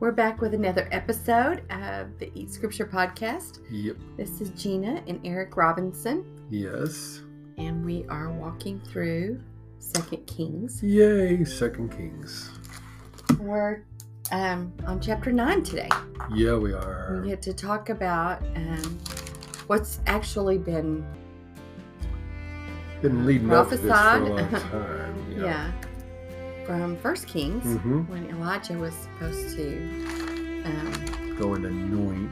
We're back with another episode of the Eat Scripture podcast. Yep. This is Gina and Eric Robinson, Yes. and we are walking through Second Kings. Yay, Second Kings. We're um, on chapter nine today. Yeah, we are. We get to talk about um, what's actually been Been leading up to this for a long time. yeah, from First Kings hmm when Elijah was supposed to um, Go and anoint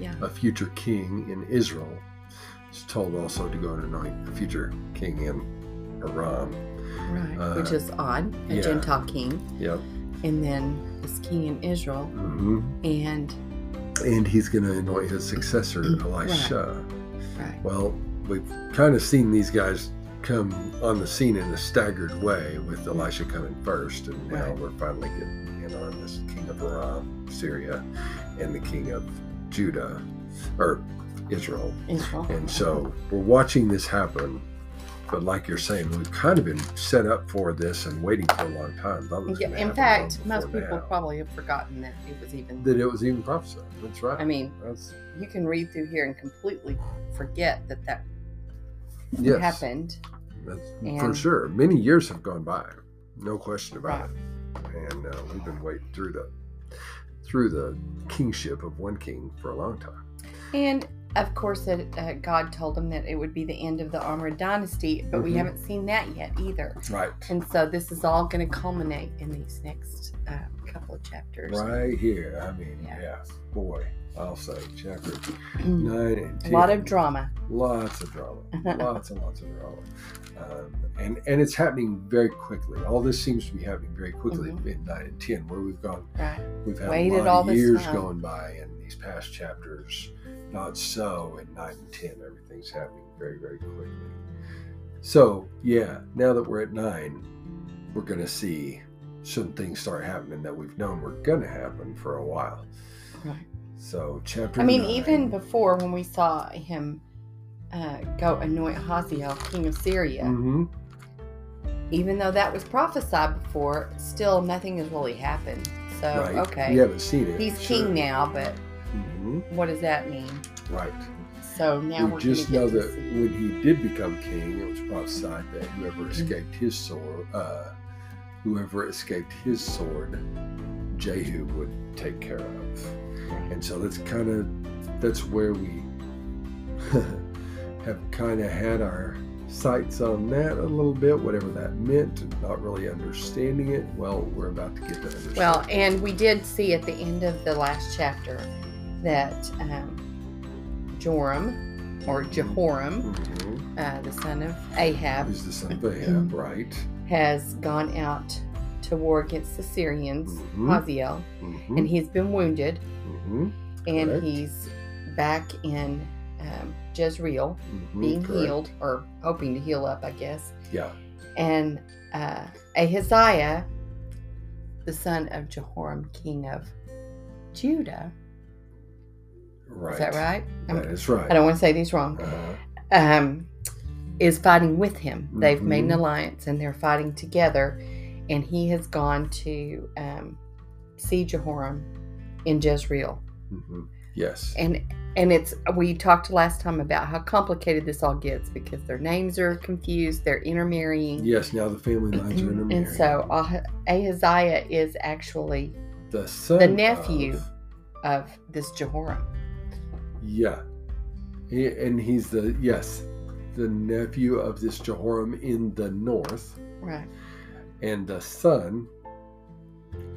yeah a future king in Israel. He's told also to go and anoint a future king in Aram. right, uh, which is odd, a yeah. Gentile king, Yep. and then this king in Israel, hmm and And he's going to anoint his successor, Elisha. right, Well, we've kind of seen these guys come on the scene in a staggered way, with Elisha coming first, and now Right. we're finally getting in on this king of Aram, Syria, and the king of Judah, or Israel. Israel, And so we're watching this happen. But like you're saying, we've kind of been set up for this and waiting for a long time. Yeah, in fact, most people now. probably have forgotten that it was even. that it was even prophesied. That's right. I mean, That's you can read through here and completely forget that that yes, happened. That's for sure. Many years have gone by, no question about it. And uh, we've been waiting through the through the kingship of one king for a long time. And of course, that uh, God told them that it would be the end of the Omride Dynasty, but we Mhm. haven't seen that yet either. Right, And so this is all going to culminate in these next uh, couple of chapters. right here. I mean, Yeah. yeah, boy, I'll say chapter Mm. nine and ten. A lot of drama. lots of drama, lots and lots of drama, um, and and it's happening very quickly. All this seems to be happening very quickly Mhm. in nine and ten, where we've gone Right. We've had Waited a lot all of years time. going by in these past chapters. Not so in nine and ten. Everything's happening very, very quickly. So yeah, now that we're at nine, we're gonna see some things start happening that we've known were gonna happen for a while. Right. So chapter. I mean, nine- even before when we saw him uh, go anoint Hazael, king of Syria, Mhm. even though that was prophesied before, still nothing has really happened. So, right. okay. You haven't seen it. He's sure. king now, but Mhm. what does that mean? Right. So now we just know that when he did become king, it was prophesied that Mm-hmm. whoever escaped his sword, uh, whoever escaped his sword, Jehu would take care of. And so that's kind of that's where we have kind of had our sights on that a little bit, whatever that meant, and not really understanding it. Well, we're about to get to understand. Well, and we did see at the end of the last chapter that um, Joram or Jehoram, Mhm. uh, the son of Ahab, Who's the son of Mm-hmm. Ahab, right? has gone out to war against the Syrians, Mhm. Hazael, Mhm. and he's been wounded, Mhm. and Correct. he's back in um, Jezreel, Mhm. being Correct. healed or hoping to heal up, I guess. Yeah. And uh, Ahaziah, the son of Jehoram, king of Judah, Right. is that right? I'm- That is right. I don't want to say these wrong. Uh, Um, is fighting with him. They've made an Mhm. alliance and they're fighting together. And he has gone to um, see Jehoram in Jezreel. mhm. Yes. And and it's we talked last time about how complicated this all gets because their names are confused. They're intermarrying. Yes. Now the family lines are intermarried. And so Ah- Ahaziah is actually the son, the nephew. of- of this Jehoram. yeah, and he's the yes, the nephew of this Jehoram in the north, Right. And the son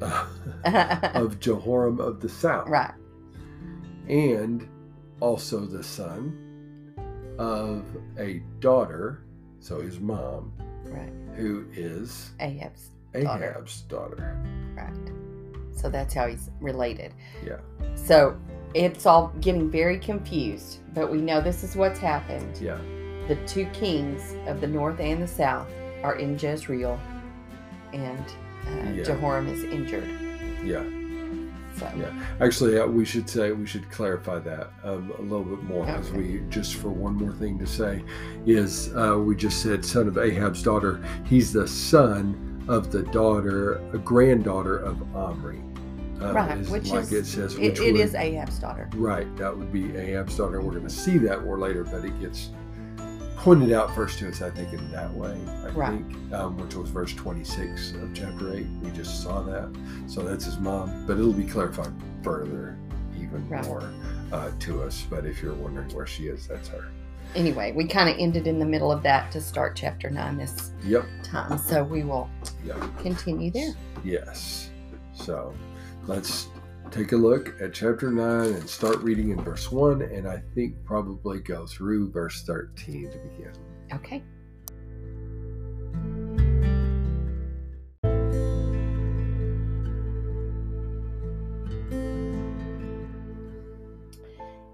of Jehoram of the south, right. and also the son of a daughter, so his mom, Right. who is Ahab's daughter. Ahab's daughter. Right. So that's how he's related. Yeah. So it's all getting very confused, but we know this is what's happened. Yeah. The two kings of the north and the south are in Jezreel, and uh, Yeah. Jehoram is injured. Yeah. So Yeah. Actually, uh, we should say we should clarify that um, a little bit more as we just for one more thing to say is uh, we just said son of Ahab's daughter. He's the son of the daughter, a granddaughter of Omri. uh, Right, is which like is- it says. It, it would- is Ahab's daughter. Right, that would be Ahab's daughter. We're going to see that more later, but it gets pointed out first to us, I think, in that way. I Right. think, um, which was verse 26 of chapter 8. We just saw that. So that's his mom, but it'll be clarified further, even Right. more uh, to us. But if you're wondering where she is, that's her. Anyway, we kind of ended in the middle of that to start chapter 9 this Yep. time. So we will Yep. continue there. Yes. So let's take a look at chapter 9 and start reading in verse 1, and I think probably go through verse 13 to begin. Okay.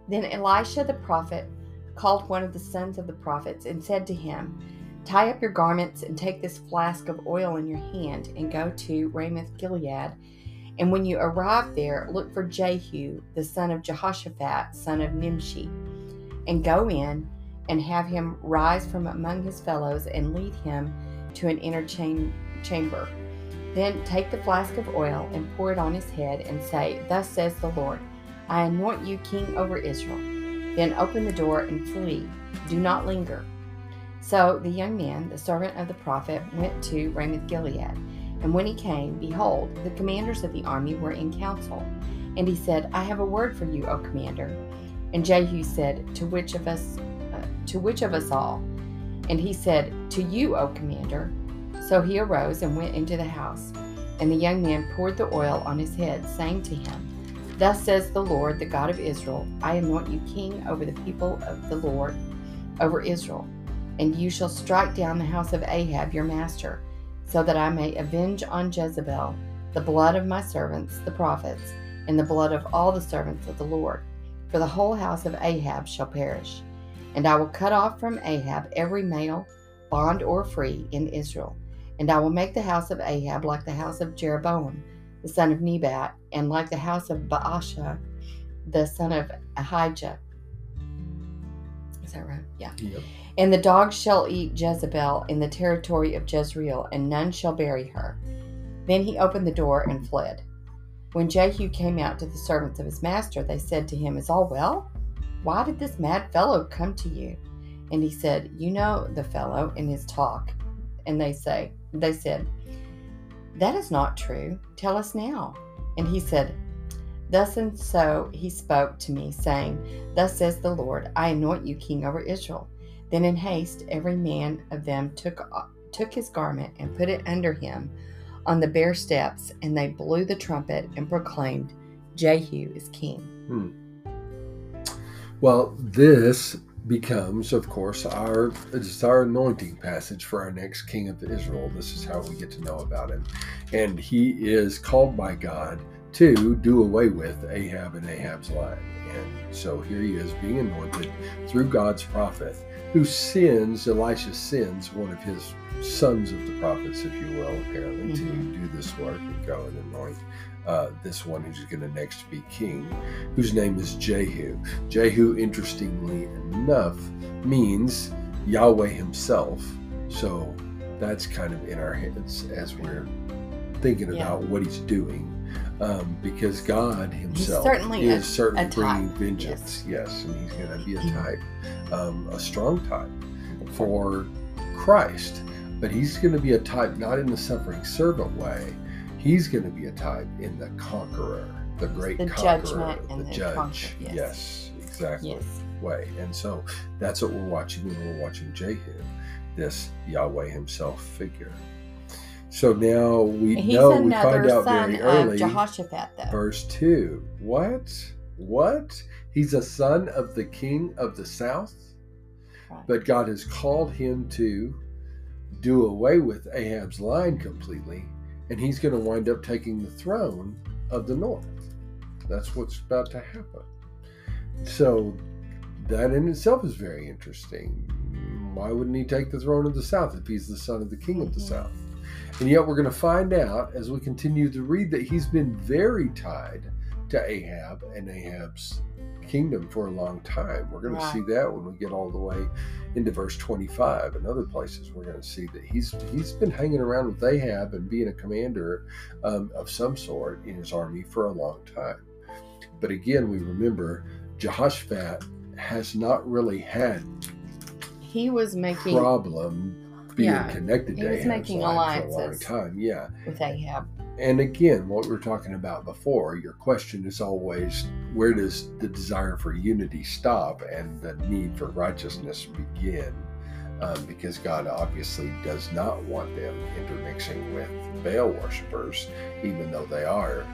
Then Elisha the prophet called one of the sons of the prophets and said to him, Tie up your garments and take this flask of oil in your hand and go to Ramoth Gilead. And when you arrive there, look for Jehu, the son of Jehoshaphat, son of Nimshi, and go in and have him rise from among his fellows and lead him to an inner cham- chamber. Then take the flask of oil and pour it on his head and say, Thus says the Lord, I anoint you king over Israel. Then open the door and flee. Do not linger. So the young man, the servant of the prophet, went to Ramoth Gilead. And when he came, behold, the commanders of the army were in council. And he said, I have a word for you, O commander. And Jehu said, To which of us uh, to which of us all? And he said, To you, O commander. So he arose and went into the house. And the young man poured the oil on his head, saying to him, Thus says the Lord, the God of Israel I anoint you king over the people of the Lord, over Israel. And you shall strike down the house of Ahab your master, so that I may avenge on Jezebel the blood of my servants, the prophets, and the blood of all the servants of the Lord. For the whole house of Ahab shall perish. And I will cut off from Ahab every male, bond or free, in Israel. And I will make the house of Ahab like the house of Jeroboam, the son of Nebat, and like the house of Baasha, the son of Ahijah. Is that right? Yeah. Yep. And the dogs shall eat Jezebel in the territory of Jezreel, and none shall bury her. Then he opened the door and fled. When Jehu came out to the servants of his master, they said to him, Is all well? Why did this mad fellow come to you? And he said, You know the fellow in his talk. And they say, They said, That is not true. Tell us now. And he said, Thus and so he spoke to me, saying, Thus says the Lord, I anoint you king over Israel. Then in haste every man of them took took his garment and put it under him on the bare steps, and they blew the trumpet and proclaimed, Jehu is king. Hmm. Well, this becomes, of course, our it's our anointing passage for our next king of Israel. This is how we get to know about him, and he is called by God to do away with Ahab and Ahab's line. And so here he is being anointed through God's prophet, who sends Elisha sends one of his sons of the prophets, if you will, apparently, Mhm. to do this work and go and anoint uh, this one who's going to next be king, whose name is Jehu. Jehu, interestingly enough, means Yahweh himself. So that's kind of in our heads as we're thinking Yeah. about what he's doing. Um, because God himself certainly is a- certainly a bringing vengeance. Yes. and he's going to be a type, um, a strong type for Christ. But he's going to be a type not in the suffering servant way. He's going to be a type in the conqueror, the great The conqueror, judgment and the the judge. conquer- yes. yes, exactly Yes. way. And so that's what we're watching when we're watching Jehu, this Yahweh himself figure. So now we He's know we find out son very of early, Jehoshaphat, though. verse 2. What? What? He's a son of the king of the south? Right. But God has called him to do away with Ahab's line completely, and he's going to wind up taking the throne of the north. That's what's about to happen. So that in itself is very interesting. Why wouldn't he take the throne of the south if he's the son of the king of the Mhm. south? And yet we're going to find out as we continue to read that he's been very tied to Ahab and Ahab's kingdom for a long time. We're going to see that when we get all the way into verse 25 and other places. We're going to see that he's he's been hanging around with Ahab and being a commander um, of some sort in his army for a long time. But again, we remember Jehoshaphat has not really had He was making problem being Yeah, connected he to was making line for a long alliances. time. Yeah. with Ahab. And again, what we were talking about before, your question is always where does the desire for unity stop and the need for righteousness begin? Um, because God obviously does not want them intermixing with Baal worshippers, even though they are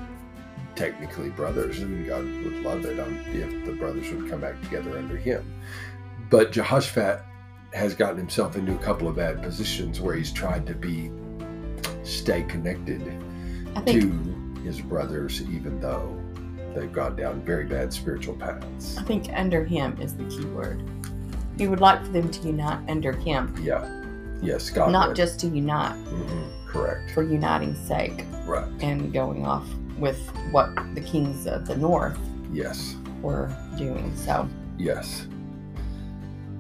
technically brothers, and God would love it um, if the brothers would come back together under Him. But Jehoshaphat has gotten himself into a couple of bad positions where he's tried to be stay connected think to his brothers, even though they've gone down very bad spiritual paths. I think under him is the key word. He would like for them to unite under him, Yeah. Yes, God. not would. just to unite Mhm. Correct. for uniting's sake Right. and going off with what the kings of the north Yes. were doing. So, Yes.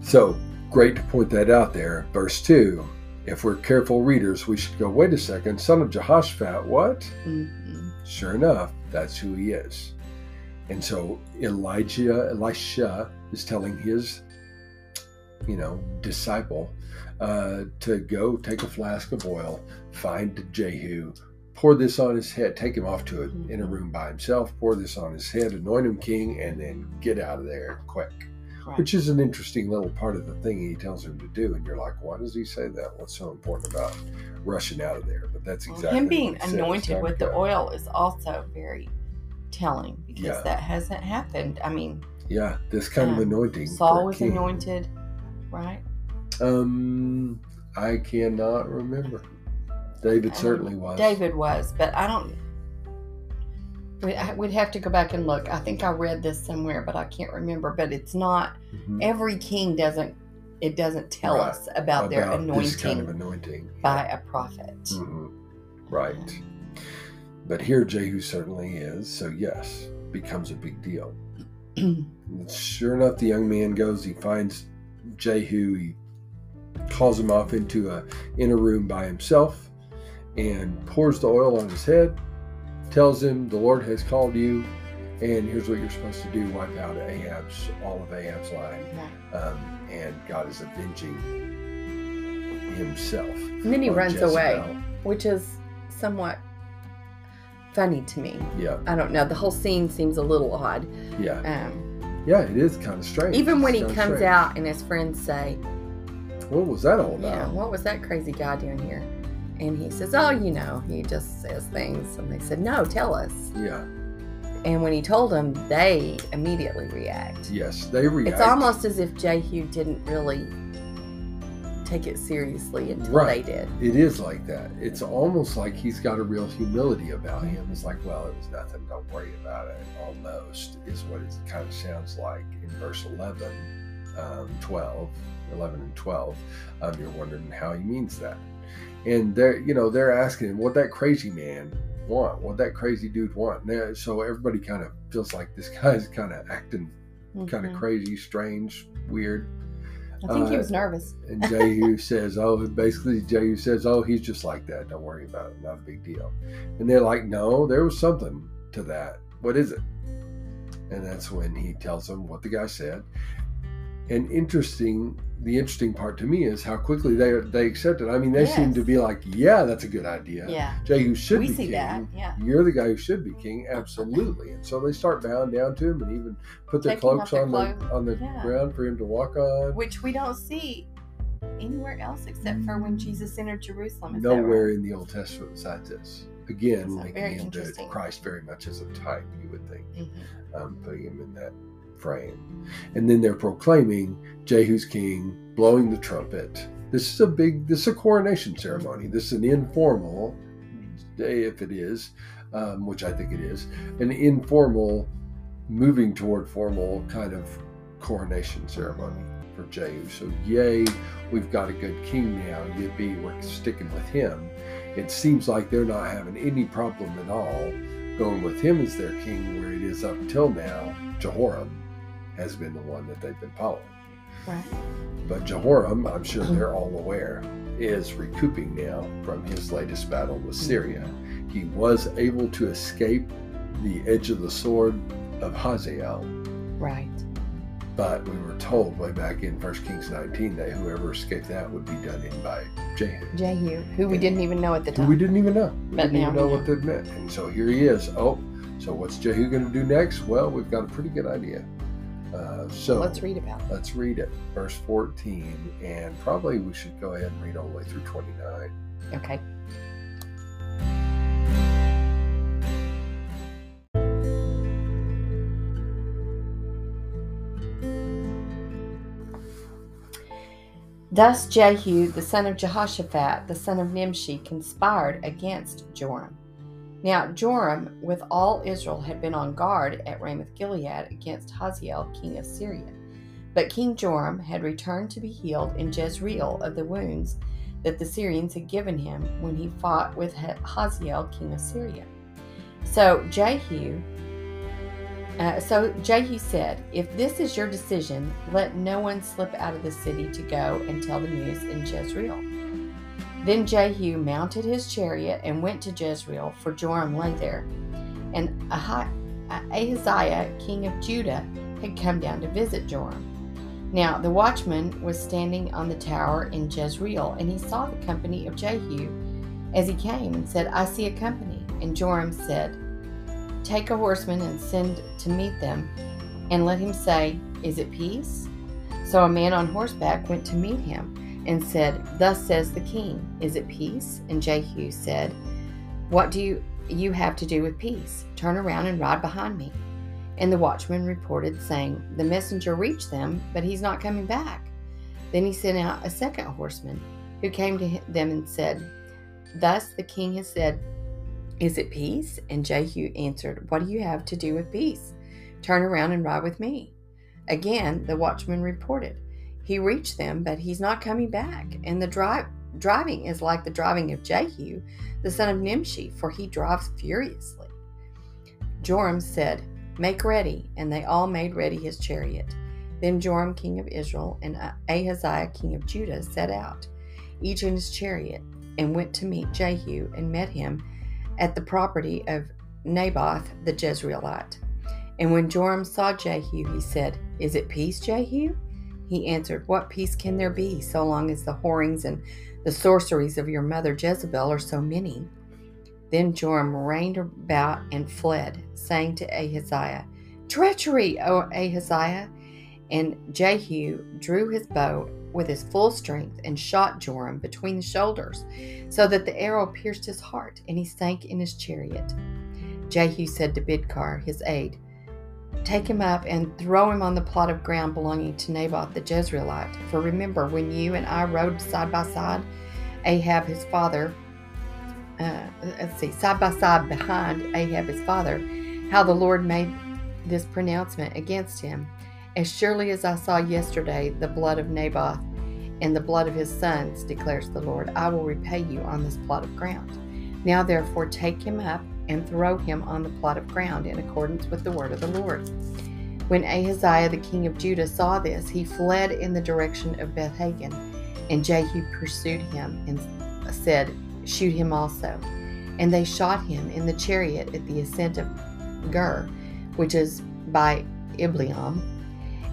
So great to point that out there. Verse 2 If we're careful readers, we should go, wait a second, son of Jehoshaphat, what? mhm. Sure enough, that's who he is. And so Elijah, Elisha is telling his, you know, disciple uh, to go take a flask of oil, find Jehu, pour this on his head, take him off to an Mhm. inner room by himself, pour this on his head, anoint him king, and then get out of there quick. Right. Which is an interesting little part of the thing he tells him to do. And you're like, why does he say that? What's so important about rushing out of there? But that's Well, exactly him what being anointed with the oil is also very telling because Yeah. that hasn't happened. I mean, Yeah, this kind of Um, anointing. Saul was king. anointed, right? Um, I cannot remember. David Um, certainly was. David was, but I don't. We- I- We'd have to go back and look. I think I read this somewhere, but I can't remember. But it's not Mhm. every king doesn't. It doesn't tell Right. us about, their anointing this kind of anointing. by a prophet. Mhm. Right. But here Jehu certainly is. So yes, becomes a big deal. Sure enough, the young man goes. He finds Jehu. He calls him off into a inner room by himself, and pours the oil on his head. Tells him the Lord has called you, and here's what you're supposed to do: wipe out Ahab's all of Ahab's line, Right. um, and God is avenging Himself. And then he runs away, which is somewhat funny to me. Yeah, I don't know. The whole scene seems a little odd. yeah, Um, yeah. It is kind of strange. even when It's he comes strange. out and his friends say, what was that all Yeah, about? what was that crazy guy doing here? And he says, Oh, you know, he just says things. And they said, No, tell us. Yeah, And when he told them, they immediately react. yes, they react. It's almost as if Jehu didn't really take it seriously until Right. they did. It is like that. It's almost like he's got a real humility about him. It's like, well, it was nothing. Don't worry about it. Almost is what it kind of sounds like in verse 11, um, 12, 11 and 12. Um, you're wondering how he means that. And they're, you know, they're asking what that crazy man want, what that crazy dude want. So everybody kind of feels like this guy's kind of acting kind of crazy, strange, weird. I think he uh, was nervous. And Jehu says, "Oh, basically Jehu says, oh, he's just like that. Don't worry about it. Not a big deal." And they're like, "No, there was something to that. What is it?" And that's when he tells them what the guy said. And interesting, the interesting part to me is how quickly they they accept it. I mean, they seem to be like, "Yeah, that's a good idea. Yeah. Jehu should we be see king. that. Yeah. You're the guy who should be king, absolutely." And so they start bowing down to him and even put their Taking cloaks their on the on the Yeah. ground for him to walk on. Which we don't see anywhere else except for when Jesus entered Jerusalem. Is nowhere right? in the Old Testament besides this. Again, So making him to. Christ very much as a type, you would think, Mhm. um, putting him in that frame. And then they're proclaiming Jehu's king, blowing the trumpet. This is a big, this is a coronation ceremony. This is an informal, day, if it is, um, which I think it is, an informal, moving toward formal kind of coronation ceremony for Jehu. So, yay, we've got a good king now. Yippee, we're sticking with him. It seems like they're not having any problem at all going with him as their king, where it is up till now Jehoram has been the one that they've been following. Right. But Jehoram, I'm sure they're all aware, is recouping now from his latest battle with Syria. He was able to escape the edge of the sword of Hazael, Right. but we were told way back in 1 Kings 19 that whoever escaped that would be done in by Jehu. Jehu, who we didn't even know at the time. we didn't even know. We But didn't even know what that meant. And so here he is. Oh, so what's Jehu going to do next? Well, we've got a pretty good idea. Uh, so Let's read about it. let's read it. Verse 14, and probably we should go ahead and read all the way through 29. Okay. Thus Jehu, the son of Jehoshaphat, the son of Nimshi, conspired against Joram. Now Joram, with all Israel, had been on guard at Ramoth Gilead against Hazael, king of Syria. But King Joram had returned to be healed in Jezreel of the wounds that the Syrians had given him when he fought with Hazael, king of Syria. So Jehu, uh, so Jehu said, "If this is your decision, let no one slip out of the city to go and tell the news in Jezreel." Then Jehu mounted his chariot and went to Jezreel, for Joram lay there, and Ahaziah, king of Judah, had come down to visit Joram. Now the watchman was standing on the tower in Jezreel, and he saw the company of Jehu as he came, and said, I see a company. And Joram said, Take a horseman and send to meet them, and let him say, Is it peace? So a man on horseback went to meet him, and said, Thus says the king, Is it peace? And Jehu said, What do you, you have to do with peace? Turn around and ride behind me. And the watchman reported, saying, The messenger reached them, but he's not coming back. Then he sent out a second horseman, who came to them and said, Thus the king has said, Is it peace? And Jehu answered, What do you have to do with peace? Turn around and ride with me. Again, the watchman reported, He reached them, but he's not coming back. And the drive, driving is like the driving of Jehu, the son of Nimshi, for he drives furiously. Joram said, Make ready. And they all made ready his chariot. Then Joram, king of Israel, and Ahaziah, king of Judah, set out, each in his chariot, and went to meet Jehu, and met him at the property of Naboth the Jezreelite. And when Joram saw Jehu, he said, Is it peace, Jehu? He answered, What peace can there be, so long as the whorings and the sorceries of your mother Jezebel are so many? Then Joram reined about and fled, saying to Ahaziah, Treachery, O Ahaziah! And Jehu drew his bow with his full strength and shot Joram between the shoulders, so that the arrow pierced his heart, and he sank in his chariot. Jehu said to Bidkar, his aide, Take him up and throw him on the plot of ground belonging to Naboth the Jezreelite. For remember, when you and I rode side by side, Ahab his father, uh, let's see, side by side behind Ahab his father, how the Lord made this pronouncement against him. As surely as I saw yesterday the blood of Naboth and the blood of his sons, declares the Lord, I will repay you on this plot of ground. Now therefore take him up and throw him on the plot of ground in accordance with the word of the Lord. When Ahaziah the king of Judah saw this, he fled in the direction of Beth-haggan, and Jehu pursued him and said, Shoot him also. And they shot him in the chariot at the ascent of Gur, which is by Ibleam,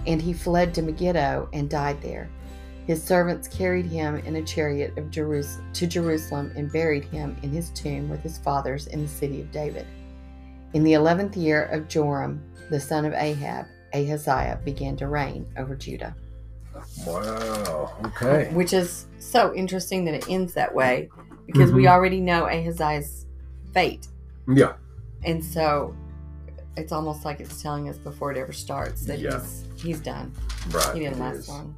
and he fled to Megiddo and died there. His servants carried him in a chariot of Jerus- to Jerusalem and buried him in his tomb with his fathers in the city of David. In the eleventh year of Joram, the son of Ahab, Ahaziah began to reign over Judah. Wow. Okay. Which is so interesting that it ends that way because we Mhm. already know Ahaziah's fate. Yeah. And so it's almost like it's telling us before it ever starts that Yeah. he's he's done. Right. He didn't it last is. long.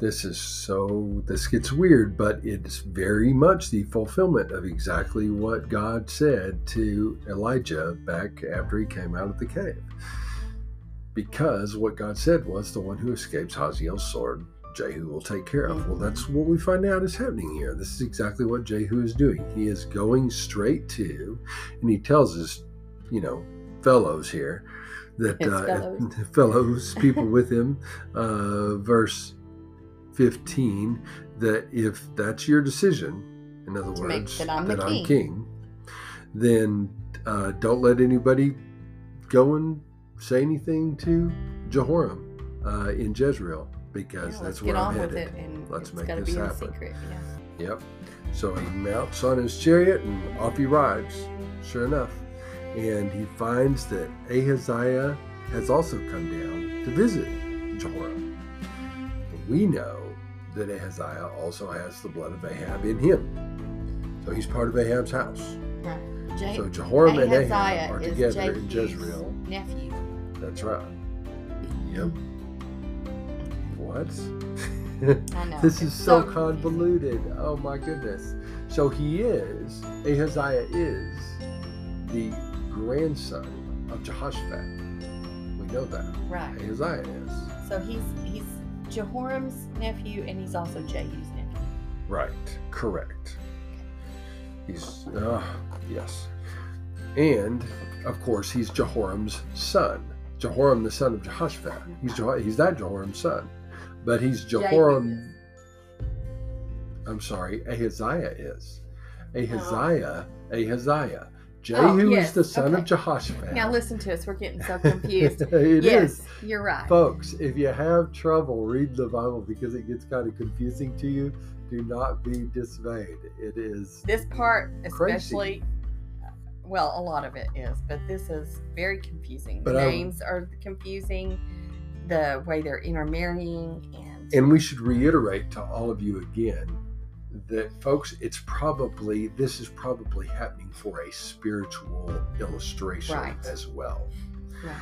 This is so. This gets weird, but it's very much the fulfillment of exactly what God said to Elijah back after he came out of the cave. Because what God said was the one who escapes Hazael's sword, Jehu will take care of. Well, that's what we find out is happening here. This is exactly what Jehu is doing. He is going straight to, and he tells his, you know, fellows here that uh, fellows. people with him, uh, verse 15, that if that's your decision, in other To words, that I'm the king. king, then uh, don't let anybody go and say anything to Jehoram uh, in Jezreel because Yeah, that's where I'm on headed. with it, and Let's it's make this be happen. secret. Yeah. Yep. So he mounts on his chariot and off he rides, sure enough. And he finds that Ahaziah has also come down to visit Jehoram. We know that Ahaziah also has the blood of Ahab in him. So he's part of Ahab's house. Right. Je- So Jehoram and Ahab Ahaziah are is together in Jezreel. nephew. That's right. Yep. What? I know. This is it's so convoluted. Oh my goodness. So he is, Ahaziah is the grandson of Jehoshaphat. We know that. Right. Ahaziah is. So he's he's Jehoram's nephew, and he's also Jehu's nephew. Right. Correct. He's, uh, yes. And, of course, he's Jehoram's son. Jehoram, the son of Jehoshaphat. He's, Jeho- he's that Jehoram's son. But he's Jehoram. I'm sorry, Ahaziah is. Ahaziah, Ahaziah. Jehu Oh, yes, is the son of. Jehoshaphat. Now listen to us. We're getting so confused. It is, yes, you're right. Folks, if you have trouble reading the Bible because it gets kind of confusing to you, do not be dismayed. It is This part, Crazy. especially, well, a lot of it is, but this is very confusing. But the names are confusing. The way they're intermarrying and, and we should reiterate to all of you again that folks it's probably this is probably happening for a spiritual illustration Right. as well Right.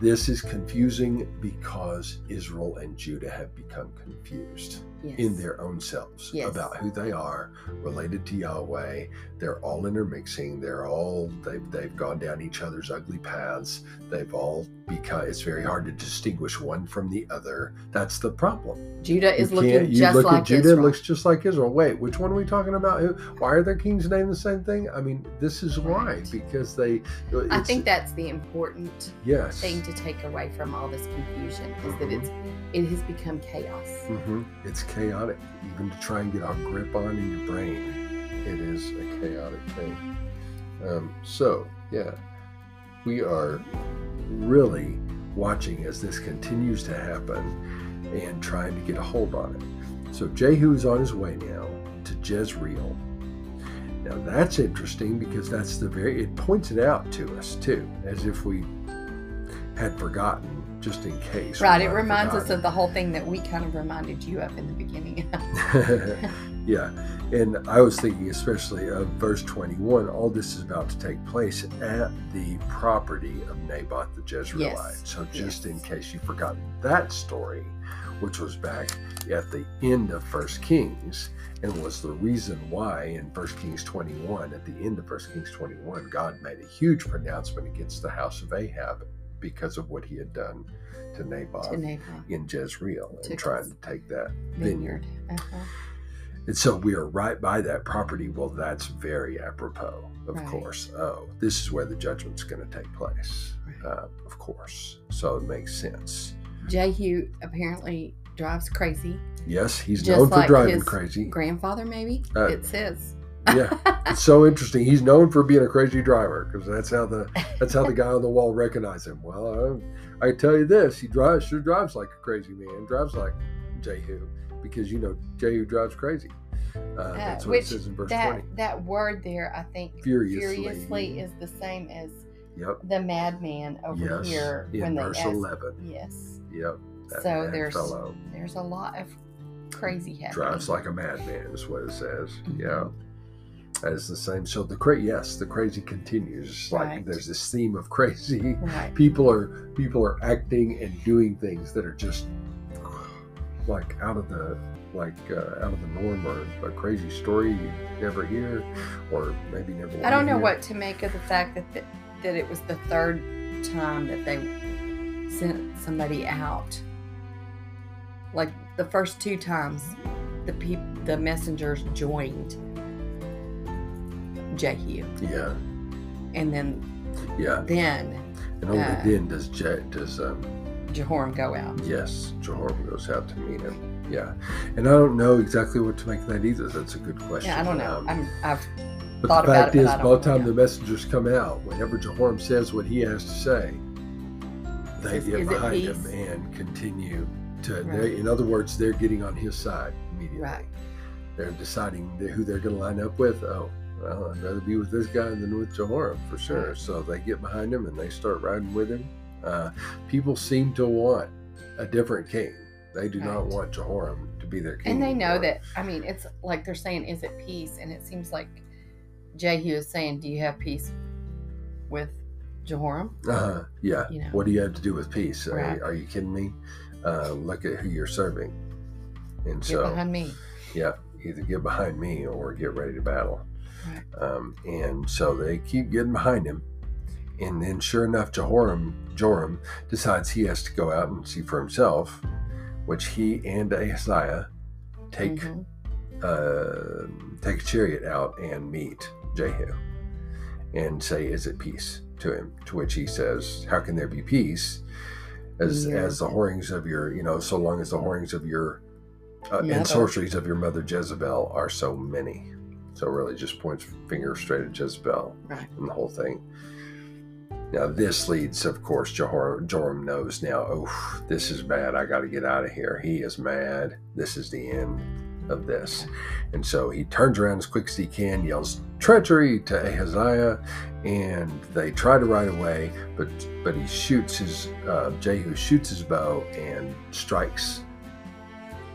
this is confusing because israel and judah have become confused yes. in their own selves Yes. about who they are related to Yahweh. They're all intermixing. They're all they've they've gone down each other's ugly paths. They've all become. It's very hard to distinguish one from the other. That's the problem. Judah is looking you just look like at Judah, Israel. looks just like Israel. Wait, which one are we talking about? Who? Why are their kings named the same thing? I mean, this is why because they. I think that's the important yes. thing to take away from all this confusion is that Mhm. it's it has become chaos. Hmm It's chaotic, even to try and get a grip on in your brain. It is a chaotic thing. Um, so, yeah, we are really watching as this continues to happen and trying to get a hold on it. So, Jehu is on his way now to Jezreel. Now, that's interesting because that's the very, it points it out to us too, as if we had forgotten just in case. Right. It reminds us of the whole thing that we kind of reminded you of in the beginning. yeah. And I was thinking, especially of verse 21, all this is about to take place at the property of Naboth the Jezreelite. Yes. So, just Yes. in case you've forgotten that story, which was back at the end of First Kings, and was the reason why in First Kings 21, at the end of First Kings 21, God made a huge pronouncement against the house of Ahab because of what he had done to Naboth to Naboth in Jezreel and trying to take that vineyard. vineyard. Uh-huh. And so we are right by that property. Well, that's very apropos, of Right. course. Oh, this is where the judgment's going to take place, Right. uh, of course. So it makes sense. Jehu apparently drives crazy. Yes, he's Just known for like driving his crazy. Grandfather, maybe Uh, it says. Yeah, it's so interesting. He's known for being a crazy driver because that's how the that's how the guy on the wall recognized him. Well, I, I tell you this, he drives sure drives like a crazy man. Drives like Jehu because you know Jehu drives crazy. Uh, that's what which it says in verse that twenty. that word there, I think, Furiously. furiously is the same as Yep. the madman over yes. here in when they verse ask. eleven. Yes, Yep. So there's- fellow there's a lot of crazy happening. drives like a madman is what it says. Mhm. Yeah. Is the same. So the cra yes, the crazy continues. Like Right. there's this theme of crazy. right. People are people are acting and doing things that are just like out of the like uh, out of the norm or a crazy story you never hear or maybe never. I don't know hear. what to make of the fact that the, that it was the third time that they sent somebody out. Like the first two times, the peop- the messengers joined Jehu, Yeah. and then Yeah. then And only Uh, then does Je- does um, Jehoram go out. yes Jehoram goes out to meet him. Yeah, and I don't know exactly what to make of that either. That's a good question. Yeah, I don't know. Um, I'm, I've but thought the fact it, is, by the time know. the messengers come out, whenever Jehoram says what he has to say, they Is- get behind him and continue to. Right. They, in other words, they're getting on his side immediately. right. They're deciding who they're going to line up with. Oh, well, I'd rather be with this guy than with Jehoram for sure. Right. So they get behind him and they start riding with him. Uh, people seem to want a different king. They do not want Jehoram to be their king. And they know anymore. that. I mean, it's like they're saying, "Is it peace?" And it seems like Jehu is saying, "Do you have peace with Jehoram?" Uh-huh. Yeah. You know. What do you have to do with peace? Are, Right. are you kidding me? Uh, look at who you're serving. And Get so, behind me. yeah, either get behind me or get ready to battle. Um, and so they keep getting behind him. And then, sure enough, Jehoram, Joram decides he has to go out and see for himself, which he and Ahaziah take Mhm. uh, take a chariot out and meet Jehu and say, "Is it peace?" to him. To which he says, "How can there be peace as Yeah. as the whorings of your you know so long as the whorings of your uh, Mother. and sorceries of your mother Jezebel are so many." So really, just points finger straight at Jezebel Right. and the whole thing. Now this leads, of course, Jehoram, Joram knows now. Oh, this is bad. I got to get out of here. He is mad. This is the end of this. And so he turns around as quick as he can, yells treachery to Ahaziah, and they try to ride away, but but he shoots his uh, Jehu shoots his bow and strikes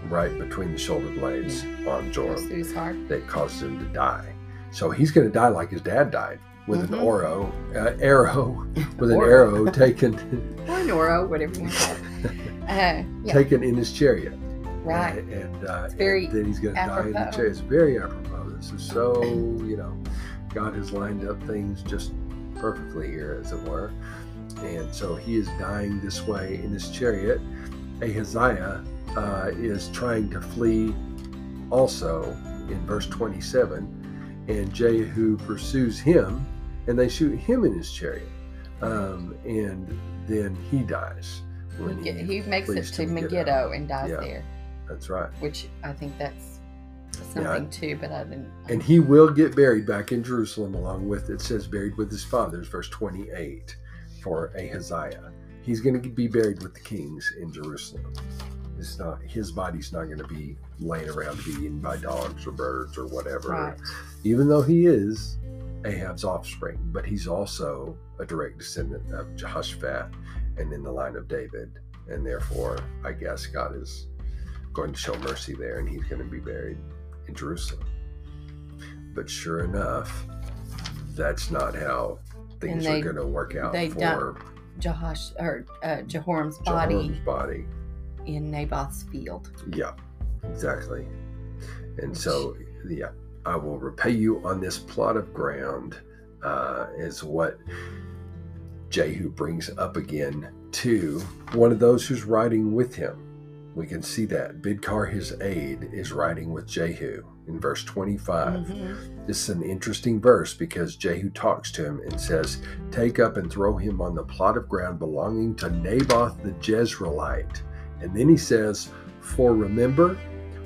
right between the shoulder blades on Goes Joram that caused him to die. So he's going to die like his dad died with an Mhm. arrow, uh, arrow with an arrow taken or Noro, whatever you want to call it. Uh, yeah. taken in his chariot. right. And, and, uh, very and then he's going to die in the chariot. It's very apropos. This is so you know, God has lined up things just perfectly here, as it were. And so he is dying this way in his chariot. Ahaziah uh, is trying to flee also in verse 27 and Jehu pursues him and they shoot him in his chariot um, and then he dies when He, he makes it flees to Megiddo. Megiddo and dies Yeah. there, that's right which I think that's something too. But I didn't. and he will get buried back in Jerusalem along with it says buried with his fathers verse 28 for Ahaziah he's going to be buried with the kings in Jerusalem it's not his body's not going to be laying around to be eaten by dogs or birds or whatever right. even though he is Ahab's offspring, but he's also a direct descendant of Jehoshaphat and in the line of David. And therefore, I guess God is going to show mercy there and he's going to be buried in Jerusalem. But sure enough, that's not how things they- are going to work out for Jehosh or uh, Jehoram's body Jehoram's body. in Naboth's field. Yeah, exactly. And so, yeah, I will repay you on this plot of ground, uh, is what Jehu brings up again to one of those who's riding with him. We can see that Bidkar, his aide, is riding with Jehu in verse 25. Mhm. This is an interesting verse because Jehu talks to him and says, Take up and throw him on the plot of ground belonging to Naboth the Jezreelite. And then he says, For remember,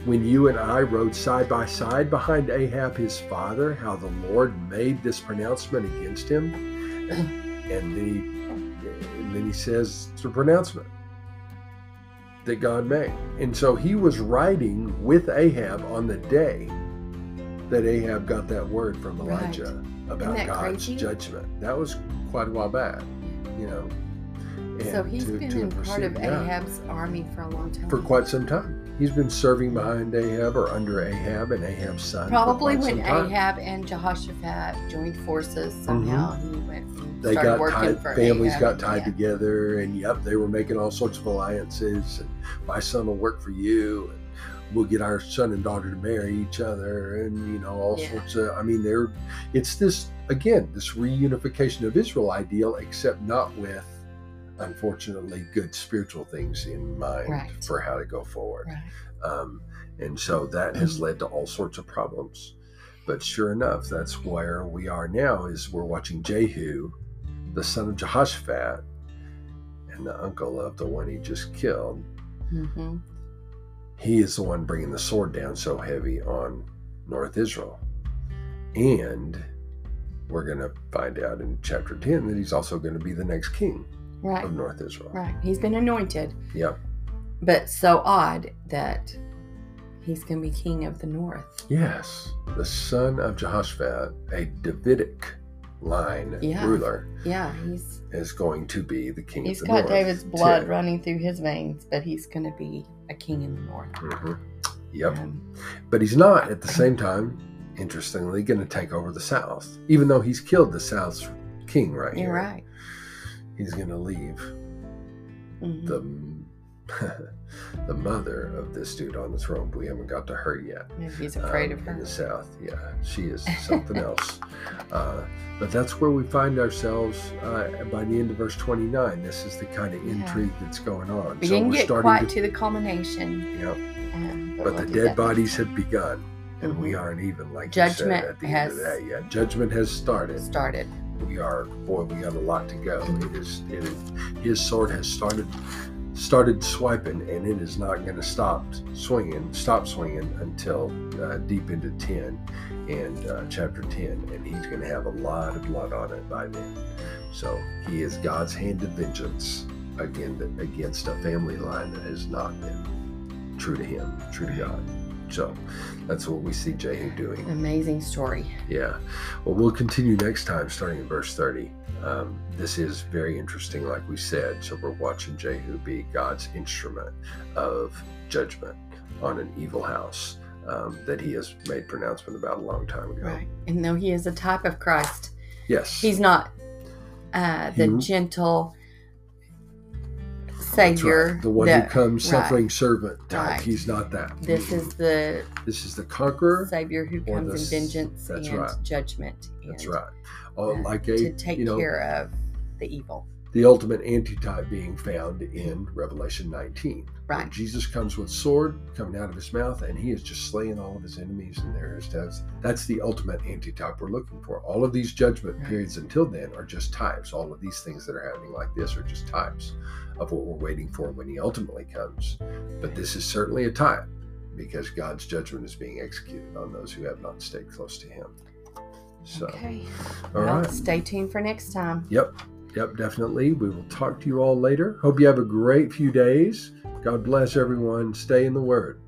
when you and I rode side by side behind Ahab his father, how the Lord made this pronouncement against him? And then he, and then he says it's a pronouncement that God made. And so he was riding with Ahab on the day that Ahab got that word from Right. Elijah about God's crazy? judgment. That was quite a while back, you know. So And he's to- been to in part of yeah, Ahab's army for a long time. for quite some time. He's been serving behind Ahab or under Ahab and Ahab's son. Probably when. Ahab and Jehoshaphat joined forces, somehow he went Mm-hmm. They got tied, families got tied yeah. together, and yep, they were making all sorts of alliances. And my son will work for you, and we'll get our son and daughter to marry each other, and you know all Yeah. sorts of. I mean, they're it's this again this reunification of Israel ideal, except not with unfortunately good spiritual things in mind Right. for how to go forward. Right. Um, and so that has led to all sorts of problems. But sure enough, that's where we are now is we're watching Jehu, the son of Jehoshaphat, and the uncle of the one he just killed, hmm he is the one bringing the sword down so heavy on North Israel. And we're going to find out in chapter 10 that he's also going to be the next king Right. of North Israel. Right. He's been anointed, Yep. but so odd that he's going to be king of the north. Yes. The son of Jehoshaphat, a Davidic line Yeah. ruler, Yeah, he's is going to be the king he's of the got north. David's blood too. running through his veins, but he's going to be a king in the north. Mhm. Yep. Um, But he's not at the same time, interestingly, going to take over the South, even though he's killed the South's king right you're here. right. He's going to leave Mhm. the the mother of this dude on the throne. but We haven't got to her yet. He's afraid um, of in the South. Yeah, she is something else. Uh, but that's where we find ourselves uh, by the end of verse 29. This is the kind of Yeah. intrigue that's going on. We so didn't we're get starting quite to, to the culmination, Yep. um, but the we'll get dead bodies have begun, and we Mhm. aren't even like you Judgment said, at the has- end of that yet. Judgment has started. started. We are boy, we got a lot to go. It is, it is his sword has started started swiping, and it is not going to stop swinging, stop swinging until uh, deep into ten and uh, chapter ten, and he's going to have a lot of blood on it by then. So he is God's hand of vengeance again against a family line that has not been true to him, true to God. So that's what we see Jehu doing. Amazing story. Yeah. Well, we'll continue next time, starting in verse 30. Um, this is very interesting, like we said. So we're watching Jehu be God's instrument of judgment on an evil house um, that he has made pronouncement about a long time ago. Right. And though he is a type of Christ, Yes. he's not uh, the He- gentle savior. right. The one who comes right. suffering servant type. Right. He's not that. This is the this is the conqueror. savior who comes in vengeance that's and right. judgment. That's and, right. Oh, uh, like a to take you know, care of the evil. the ultimate antitype being found in Revelation 19. where Right. Jesus comes with sword coming out of his mouth, and he is just slaying all of his enemies, and there is that's that's the ultimate antitype we're looking for. All of these judgment periods until then are just types. All of these things that are happening like this are just types of what we're waiting for when he ultimately comes. But this is certainly a time because God's judgment is being executed on those who have not stayed close to him. So, okay. all well, right. stay tuned for next time. Yep. Yep, definitely. We will talk to you all later. Hope you have a great few days. God bless everyone. Stay in the Word.